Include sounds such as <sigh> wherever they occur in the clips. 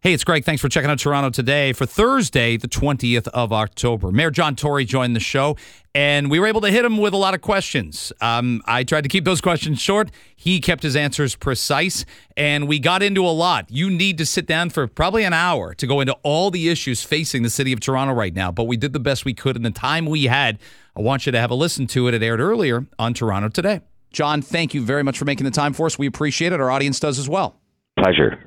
Hey, it's Greg. Thanks for checking out Toronto today for Thursday, the 20th of October. Mayor John Tory joined the show, and we were able to hit him with a lot of questions. Um, I tried to keep those questions short. He kept his answers precise, and we got into a lot. You need to sit down for probably an hour to go into all the issues facing the city of Toronto right now, but we did the best we could in the time we had. I want you to have a listen to it. It aired earlier on Toronto Today. John, thank you very much for making the time for us. We appreciate it. Our audience does as well. Pleasure.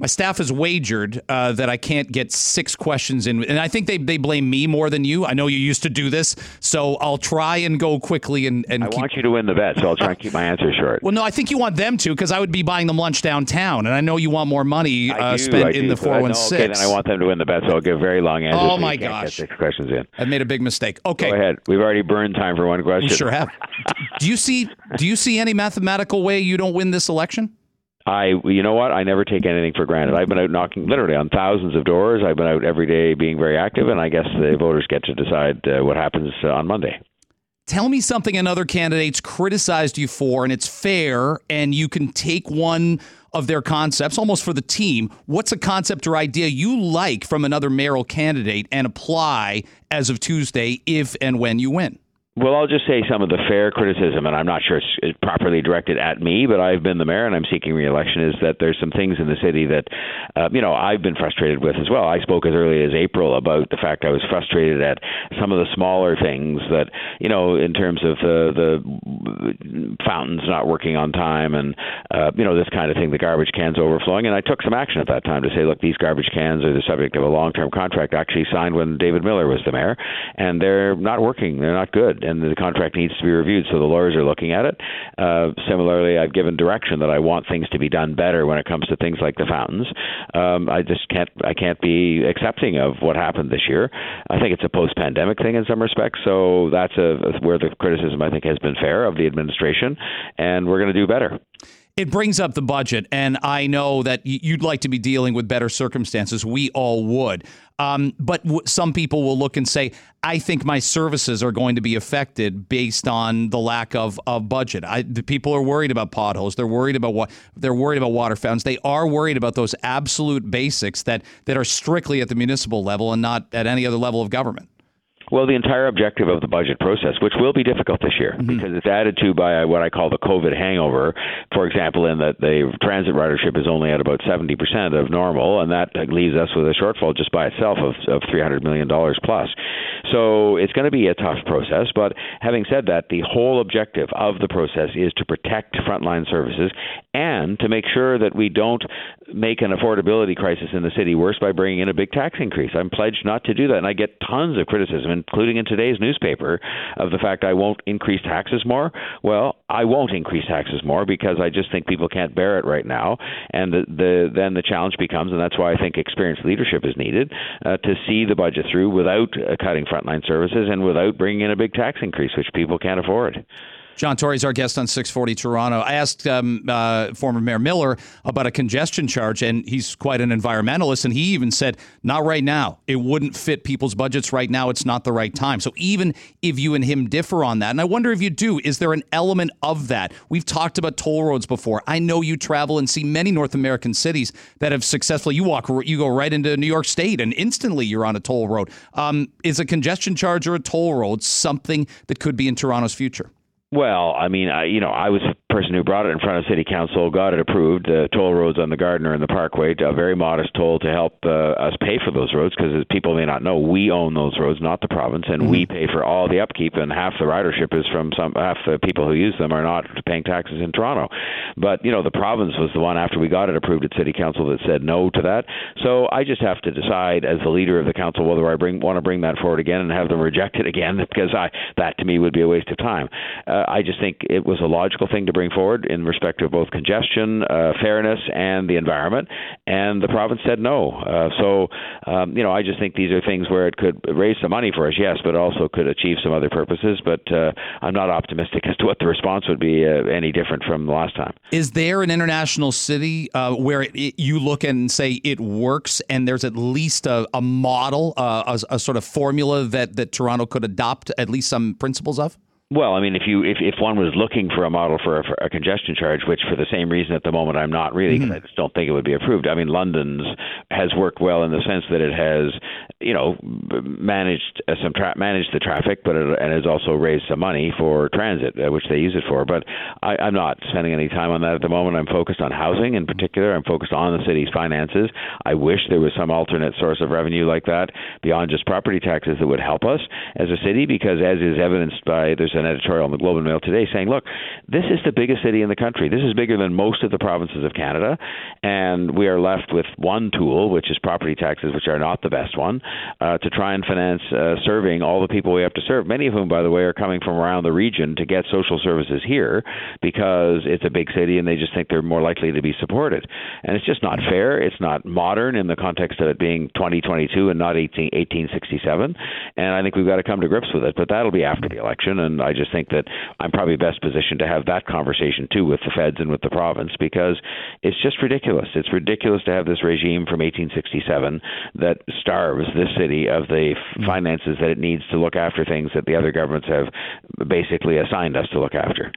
My staff has wagered uh, that I can't get six questions in, and I think they, they blame me more than you. I know you used to do this, so I'll try and go quickly. And, and I keep... want you to win the bet, so I'll try and keep my answer short. Well, no, I think you want them to because I would be buying them lunch downtown, and I know you want more money uh, do, spent in the four one six. Okay, then I want them to win the bet, so I'll give very long answers. Oh so my gosh, get six questions in. I made a big mistake. Okay, go ahead. We've already burned time for one question. We sure have. <laughs> do you see? Do you see any mathematical way you don't win this election? I, you know what? I never take anything for granted. I've been out knocking literally on thousands of doors. I've been out every day being very active, and I guess the voters get to decide uh, what happens uh, on Monday. Tell me something another candidates criticized you for, and it's fair, and you can take one of their concepts almost for the team. What's a concept or idea you like from another mayoral candidate and apply as of Tuesday if and when you win? Well, I'll just say some of the fair criticism, and I'm not sure it's properly directed at me, but I've been the mayor and I'm seeking reelection. Is that there's some things in the city that, uh, you know, I've been frustrated with as well. I spoke as early as April about the fact I was frustrated at some of the smaller things that, you know, in terms of the the fountains not working on time and, uh, you know, this kind of thing, the garbage cans overflowing. And I took some action at that time to say, look, these garbage cans are the subject of a long-term contract actually signed when David Miller was the mayor, and they're not working. They're not good and the contract needs to be reviewed. So the lawyers are looking at it. Uh, similarly, I've given direction that I want things to be done better when it comes to things like the fountains. Um, I just can't I can't be accepting of what happened this year. I think it's a post-pandemic thing in some respects. So that's a, where the criticism I think has been fair of the administration, and we're going to do better. It brings up the budget, and I know that you'd like to be dealing with better circumstances. We all would. Um, but w- some people will look and say, I think my services are going to be affected based on the lack of, of budget. I, the people are worried about potholes. They're worried about what they're worried about water fountains. They are worried about those absolute basics that, that are strictly at the municipal level and not at any other level of government. Well, the entire objective of the budget process, which will be difficult this year mm-hmm. because it's added to by what I call the COVID hangover. For example, in that the transit ridership is only at about 70% of normal, and that leaves us with a shortfall just by itself of, of $300 million plus. So it's going to be a tough process. But having said that, the whole objective of the process is to protect frontline services and to make sure that we don't make an affordability crisis in the city worse by bringing in a big tax increase. I'm pledged not to do that, and I get tons of criticism, including in today's newspaper, of the fact I won't increase taxes more. Well, I won't increase taxes more because I just think people can't bear it right now, and the, the then the challenge becomes, and that's why I think experienced leadership is needed uh, to see the budget through without uh, cutting frontline services and without bringing in a big tax increase, which people can't afford. John Tory is our guest on 640 Toronto. I asked um, uh, former Mayor Miller about a congestion charge, and he's quite an environmentalist, and he even said, not right now. It wouldn't fit people's budgets right now. It's not the right time. So even if you and him differ on that, and I wonder if you do, is there an element of that? We've talked about toll roads before. I know you travel and see many North American cities that have successfully, you walk, you go right into New York State, and instantly you're on a toll road. Um, is a congestion charge or a toll road something that could be in Toronto's future? Well, I mean, I, you know, I was person who brought it in front of City Council got it approved. The toll roads on the Gardiner and the Parkway, a very modest toll to help uh, us pay for those roads because people may not know we own those roads, not the province, and mm-hmm. we pay for all the upkeep. And half the ridership is from some half the people who use them are not paying taxes in Toronto. But you know, the province was the one after we got it approved at City Council that said no to that. So I just have to decide as the leader of the council whether I bring want to bring that forward again and have them reject it again <laughs> because I that to me would be a waste of time. Uh, I just think it was a logical thing to bring forward in respect of both congestion, uh, fairness, and the environment. And the province said no. Uh, so, um, you know, I just think these are things where it could raise some money for us, yes, but also could achieve some other purposes. But uh, I'm not optimistic <laughs> as to what the response would be uh, any different from last time. Is there an international city uh, where it, it, you look and say it works, and there's at least a, a model, uh, a, a sort of formula that that Toronto could adopt at least some principles of? Well, I mean, if you if, if one was looking for a model for a, for a congestion charge, which for the same reason at the moment I'm not really, because mm-hmm. I just don't think it would be approved. I mean, London's has worked well in the sense that it has, you know, managed uh, some tra- managed the traffic, but it, and has also raised some money for transit, uh, which they use it for. But I, I'm not spending any time on that at the moment. I'm focused on housing in particular. I'm focused on the city's finances. I wish there was some alternate source of revenue like that beyond just property taxes that would help us as a city, because as is evidenced by there's an editorial in the Globe and Mail today saying, look, this is the biggest city in the country. This is bigger than most of the provinces of Canada, and we are left with one tool, which is property taxes, which are not the best one, uh, to try and finance uh, serving all the people we have to serve. Many of whom, by the way, are coming from around the region to get social services here because it's a big city and they just think they're more likely to be supported. And it's just not fair. It's not modern in the context of it being 2022 and not 18, 1867. And I think we've got to come to grips with it. But that'll be after the election. And just think that I'm probably best positioned to have that conversation too with the feds and with the province because it's just ridiculous. It's ridiculous to have this regime from 1867 that starves this city of the mm. finances that it needs to look after things that the other governments have basically assigned us to look after.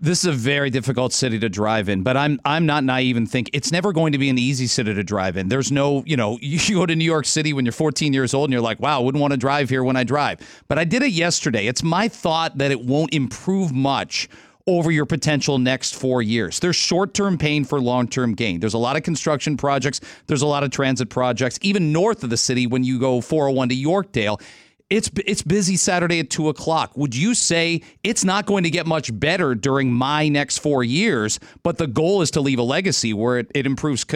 This is a very difficult city to drive in, but I'm I'm not naive and think it's never going to be an easy city to drive in. There's no, you know, <laughs> you go to New York City when you're 14 years old and you're like, wow, I wouldn't want to drive here when I drive. But I did it yesterday. It's my thought that it won't improve much over your potential next four years. There's short term pain for long term gain. There's a lot of construction projects, there's a lot of transit projects, even north of the city when you go 401 to Yorkdale it's it's busy Saturday at two o'clock. Would you say it's not going to get much better during my next four years? But the goal is to leave a legacy where it, it improves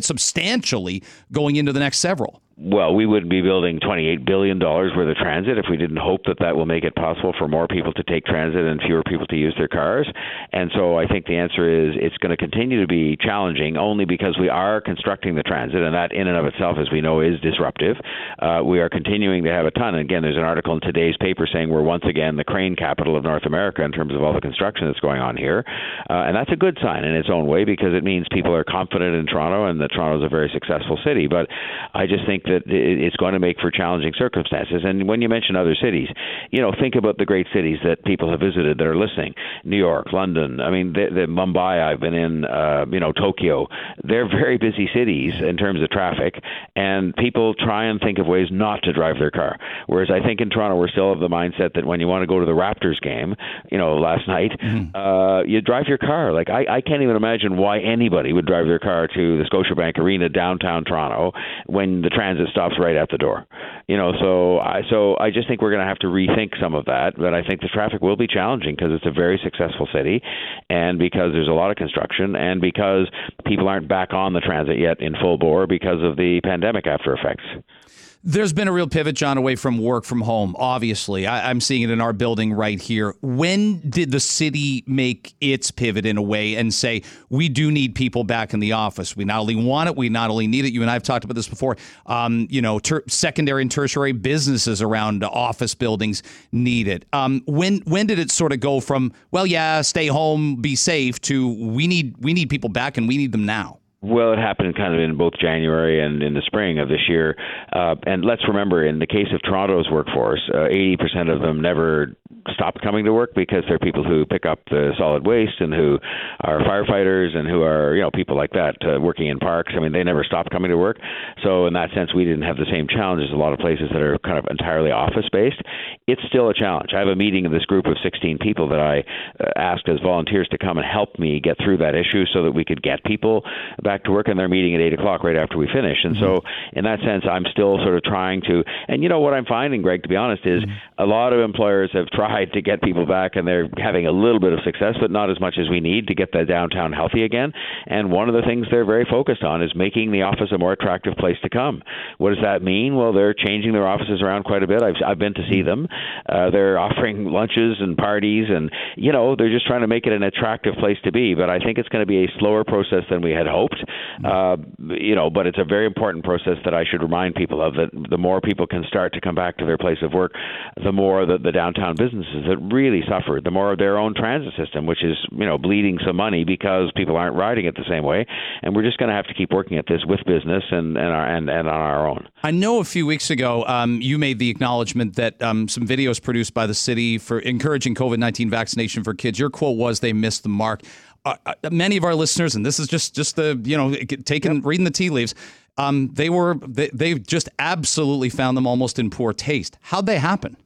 substantially going into the next several well, we wouldn't be building $28 billion worth of transit if we didn't hope that that will make it possible for more people to take transit and fewer people to use their cars. And so I think the answer is it's going to continue to be challenging only because we are constructing the transit, and that in and of itself, as we know, is disruptive. Uh, we are continuing to have a ton. And again, there's an article in today's paper saying we're once again the crane capital of North America in terms of all the construction that's going on here. Uh, and that's a good sign in its own way because it means people are confident in Toronto and that Toronto is a very successful city. But I just think that it's going to make for challenging circumstances. And when you mention other cities, you know, think about the great cities that people have visited that are listening: New York, London. I mean, the, the Mumbai. I've been in. Uh, you know, Tokyo. They're very busy cities in terms of traffic, and people try and think of ways not to drive their car. Whereas I think in Toronto, we're still of the mindset that when you want to go to the Raptors game, you know, last night, mm-hmm. uh, you drive your car. Like I, I can't even imagine why anybody would drive their car to the Scotiabank Arena downtown Toronto when the transit transit stops right at the door. You know, so I so I just think we're going to have to rethink some of that. But I think the traffic will be challenging because it's a very successful city, and because there's a lot of construction, and because people aren't back on the transit yet in full bore because of the pandemic after effects. There's been a real pivot, John, away from work from home. Obviously, I, am seeing it in our building right here. When did the city make its pivot in a way and say we do need people back in the office? We not only want it, we not only need it. You and I have talked about this before. Um, you know, ter- secondary and tertiary businesses around office buildings need it. Um, when when did it sort of go from well, yeah, stay home, be safe, to we need we need people back and we need them now? Well, it happened kind of in both January and in the spring of this year. Uh, and let's remember, in the case of Toronto's workforce, uh, 80% of them never stopped coming to work because they're people who pick up the solid waste and who are firefighters and who are, you know, people like that uh, working in parks. I mean, they never stopped coming to work. So, in that sense, we didn't have the same challenges a lot of places that are kind of entirely office based. It's still a challenge. I have a meeting of this group of 16 people that I uh, asked as volunteers to come and help me get through that issue so that we could get people back back to work and they're meeting at eight o'clock right after we finish. And mm-hmm. so, in that sense, I'm still sort of trying to. And you know what I'm finding, Greg, to be honest, is mm-hmm. a lot of employers have tried to get people back, and they're having a little bit of success, but not as much as we need to get the downtown healthy again. And one of the things they're very focused on is making the office a more attractive place to come. What does that mean? Well, they're changing their offices around quite a bit. I've I've been to see them. Uh, they're offering lunches and parties, and you know they're just trying to make it an attractive place to be. But I think it's going to be a slower process than we had hoped Uh, you know, but it's a very important process that I should remind people of. That the more people can start to come back to their place of work, the more the, the downtown businesses that really suffer, the more their own transit system, which is you know bleeding some money because people aren't riding it the same way, and we're just going to have to keep working at this with business and and our, and, and on our own. I know a few weeks ago um, you made the acknowledgement that um, some videos produced by the city for encouraging COVID nineteen vaccination for kids. Your quote was they missed the mark. Uh, uh, many of our listeners, and this is just just the you know taking yep. reading the tea leaves. Um, they were they, they just absolutely found them almost in poor taste. How'd they happen?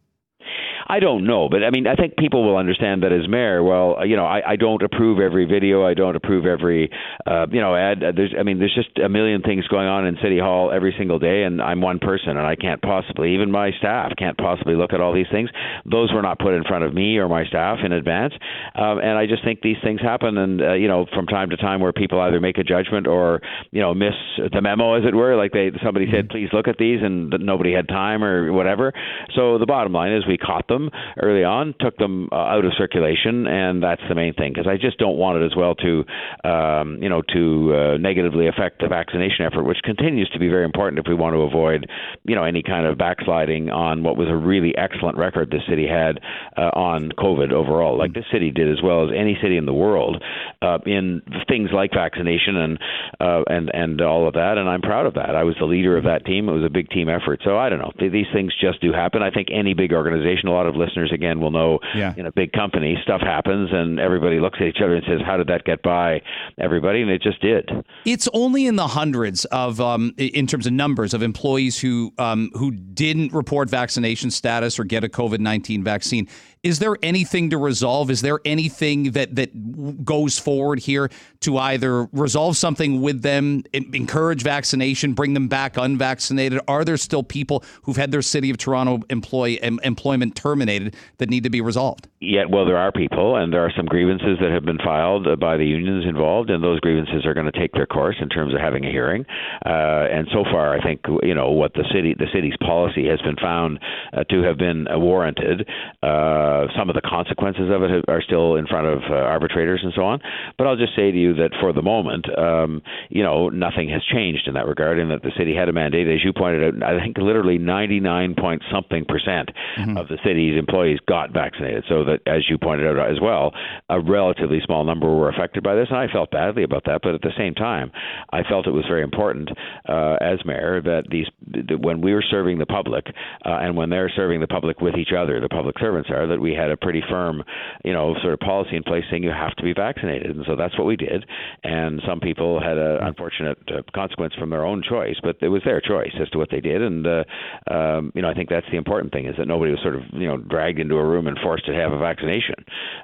I don't know, but I mean, I think people will understand that as mayor. Well, you know, I, I don't approve every video. I don't approve every, uh, you know, ad. Uh, there's, I mean, there's just a million things going on in City Hall every single day, and I'm one person, and I can't possibly, even my staff can't possibly look at all these things. Those were not put in front of me or my staff in advance, um, and I just think these things happen, and uh, you know, from time to time, where people either make a judgment or you know miss the memo, as it were. Like they, somebody said, please look at these, and nobody had time or whatever. So the bottom line is, we caught them them early on, took them uh, out of circulation, and that's the main thing because I just don't want it as well to, um, you know, to uh, negatively affect the vaccination effort, which continues to be very important if we want to avoid, you know, any kind of backsliding on what was a really excellent record the city had uh, on COVID overall. Like this city did as well as any city in the world uh, in things like vaccination and uh, and and all of that, and I'm proud of that. I was the leader of that team. It was a big team effort. So I don't know. These things just do happen. I think any big organization, a lot of listeners again will know yeah. in a big company stuff happens and everybody looks at each other and says how did that get by? Everybody and it just did. It's only in the hundreds of um, in terms of numbers of employees who um, who didn't report vaccination status or get a covid-19 vaccine is there anything to resolve? Is there anything that that goes forward here to either resolve something with them, encourage vaccination, bring them back unvaccinated? Are there still people who've had their City of Toronto employee em, employment terminated that need to be resolved? Yeah, well, there are people, and there are some grievances that have been filed by the unions involved, and those grievances are going to take their course in terms of having a hearing. Uh, and so far, I think you know what the city the city's policy has been found uh, to have been warranted. Uh, uh, some of the consequences of it are still in front of uh, arbitrators and so on. But I'll just say to you that for the moment, um, you know, nothing has changed in that regard, and that the city had a mandate, as you pointed out. I think literally 99 point something percent mm-hmm. of the city's employees got vaccinated. So that, as you pointed out as well, a relatively small number were affected by this, and I felt badly about that. But at the same time, I felt it was very important uh, as mayor that these that when we were serving the public uh, and when they're serving the public with each other, the public servants are that we had a pretty firm, you know, sort of policy in place saying you have to be vaccinated, and so that's what we did. And some people had an unfortunate uh, consequence from their own choice, but it was their choice as to what they did. And uh, um, you know, I think that's the important thing is that nobody was sort of you know dragged into a room and forced to have a vaccination.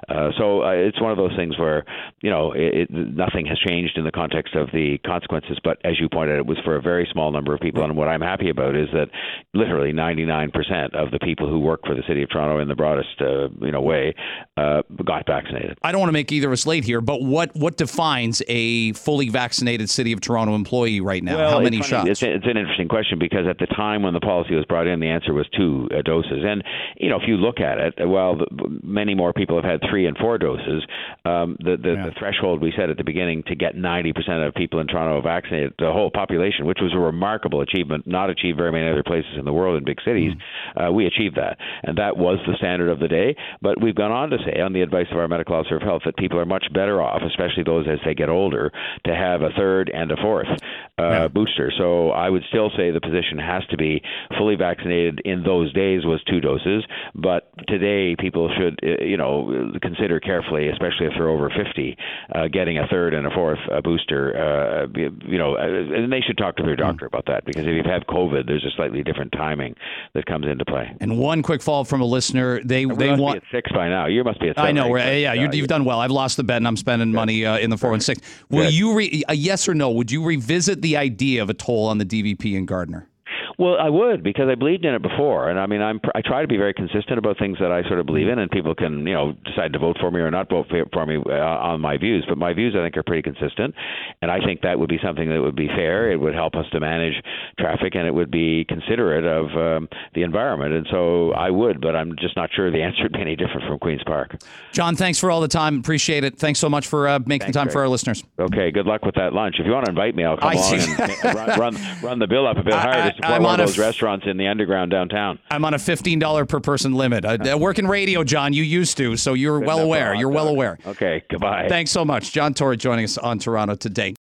Uh, so uh, it's one of those things where you know it, it, nothing has changed in the context of the consequences, but as you pointed out, it was for a very small number of people. And what I'm happy about is that literally 99% of the people who work for the city of Toronto in the broadest uh, you know way uh, got vaccinated. I don't want to make either of us late here, but what what defines a fully vaccinated City of Toronto employee right now? Well, How many it's shots? It's, it's, an interesting question because at the time when the policy was brought in, the answer was two uh, doses, and you know if you look at it, well, the, many more people have had three and four doses. Um, the the, yeah. the threshold we set at the beginning to get 90% of people in Toronto vaccinated, the whole population, which was a remarkable achievement, not achieved very many other places in the world in big cities, mm. uh, we achieved that, and that was the standard of the day. But we've gone on to say, on the advice of our medical officer of health, that people are much better off, especially those as they get older, to have a third and a fourth uh, yeah. booster. So I would still say the position has to be fully vaccinated. In those days was two doses, but today people should, uh, you know, consider carefully, especially if they're over 50, uh, getting a third and a fourth uh, booster. Uh, you know, uh, and they should talk to their doctor about that because if you have COVID, there's a slightly different timing that comes into play. And one quick follow from a listener: they they want at six by now. You must be at. Seven, I know. Right? Yeah, you, have done well. I've lost the bet, and I'm spending money uh, in the four one six. Will you re- a yes or no? Would you revisit the idea of a toll on the DVP and Gardiner? Well, I would because I believed in it before, and I mean, I'm I try to be very consistent about things that I sort of believe in, and people can you know decide to vote for me or not vote for me uh, on my views. But my views, I think, are pretty consistent, and I think that would be something that would be fair. It would help us to manage traffic, and it would be considerate of um, the environment. And so I would, but I'm just not sure the <laughs> answer would be any different from Queens Park. John, thanks for all the time. Appreciate it. Thanks so much for uh, making thanks, time Greg. for our listeners. Okay, good luck with that lunch. If you want to invite me, I'll come I along see. and <laughs> run, run run the bill up a bit higher I- to support I'm one on of those f- restaurants in the underground downtown. I'm on a $15 per person limit. Uh, uh, I, I work in radio, John. You used to, so you're well for a aware. You're well aware. Okay, goodbye. Thanks so much. John Tory joining us on Toronto today.